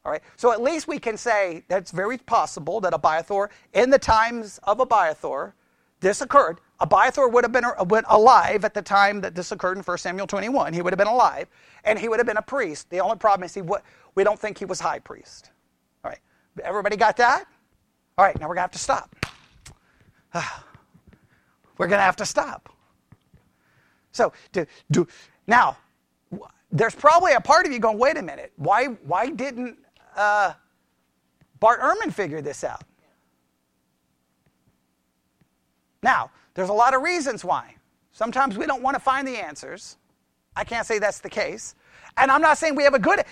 All right. So at least we can say that's very possible that Abiathar, in the times of Abiathar, this occurred. Abiathar would have been alive at the time that this occurred in 1 Samuel 21. He would have been alive, and he would have been a priest. The only problem is he, would, we don't think he was high priest. All right. Everybody got that? All right, now we're going to have to stop. We're going to have to stop. So, do, do, now, there's probably a part of you going, wait a minute, why, why didn't uh, Bart Ehrman figure this out? Now, there's a lot of reasons why. Sometimes we don't want to find the answers. I can't say that's the case. And I'm not saying we have a good.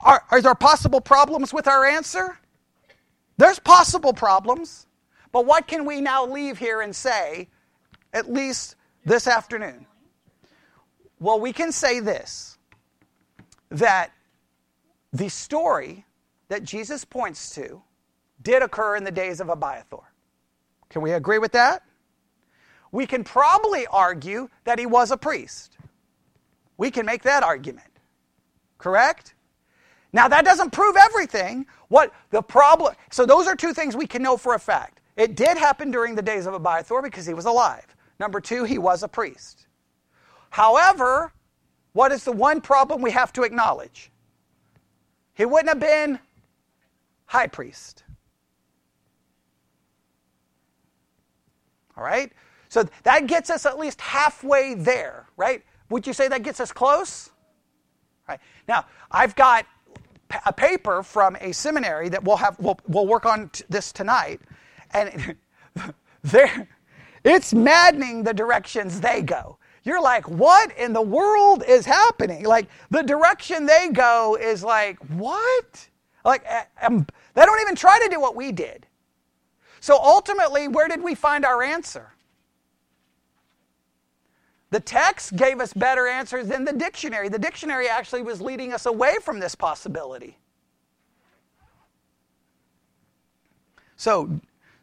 Are, are there possible problems with our answer? There's possible problems. But what can we now leave here and say, at least this afternoon? Well, we can say this that the story that Jesus points to did occur in the days of Abiathar. Can we agree with that? We can probably argue that he was a priest. We can make that argument. Correct? Now that doesn't prove everything. What the problem So those are two things we can know for a fact. It did happen during the days of Abiathar because he was alive. Number 2, he was a priest. However, what is the one problem we have to acknowledge? He wouldn't have been high priest. All right? So that gets us at least halfway there, right? Would you say that gets us close? Right. Now, I've got a paper from a seminary that we'll have we'll, we'll work on t- this tonight and there it's maddening the directions they go. You're like, "What in the world is happening?" Like the direction they go is like, "What?" Like um, they don't even try to do what we did. So ultimately, where did we find our answer? The text gave us better answers than the dictionary. The dictionary actually was leading us away from this possibility. So,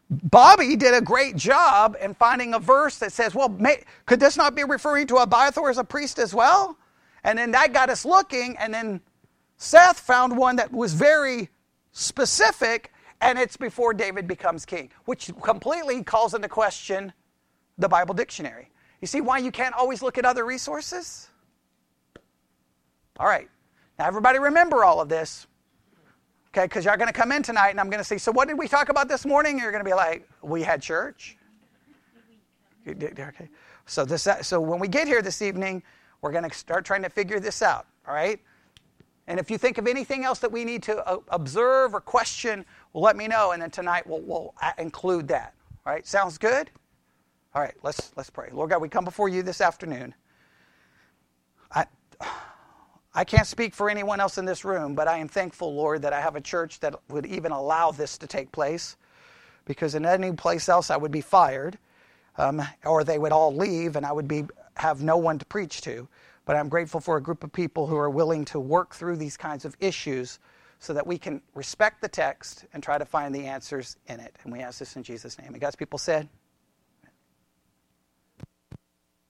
Bobby did a great job in finding a verse that says, well, may, could this not be referring to Abiathar as a priest as well? And then that got us looking, and then Seth found one that was very specific, and it's before David becomes king, which completely calls into question the Bible dictionary. You see why you can't always look at other resources? All right. Now, everybody remember all of this. Okay, because you're going to come in tonight and I'm going to say, So, what did we talk about this morning? You're going to be like, We had church. Okay. So, this, so, when we get here this evening, we're going to start trying to figure this out. All right? And if you think of anything else that we need to uh, observe or question, well, let me know. And then tonight we'll, we'll include that. All right? Sounds good? All right, let's, let's pray. Lord God, we come before you this afternoon. I, I can't speak for anyone else in this room, but I am thankful, Lord, that I have a church that would even allow this to take place. Because in any place else, I would be fired, um, or they would all leave, and I would be have no one to preach to. But I'm grateful for a group of people who are willing to work through these kinds of issues so that we can respect the text and try to find the answers in it. And we ask this in Jesus' name. And God's people said,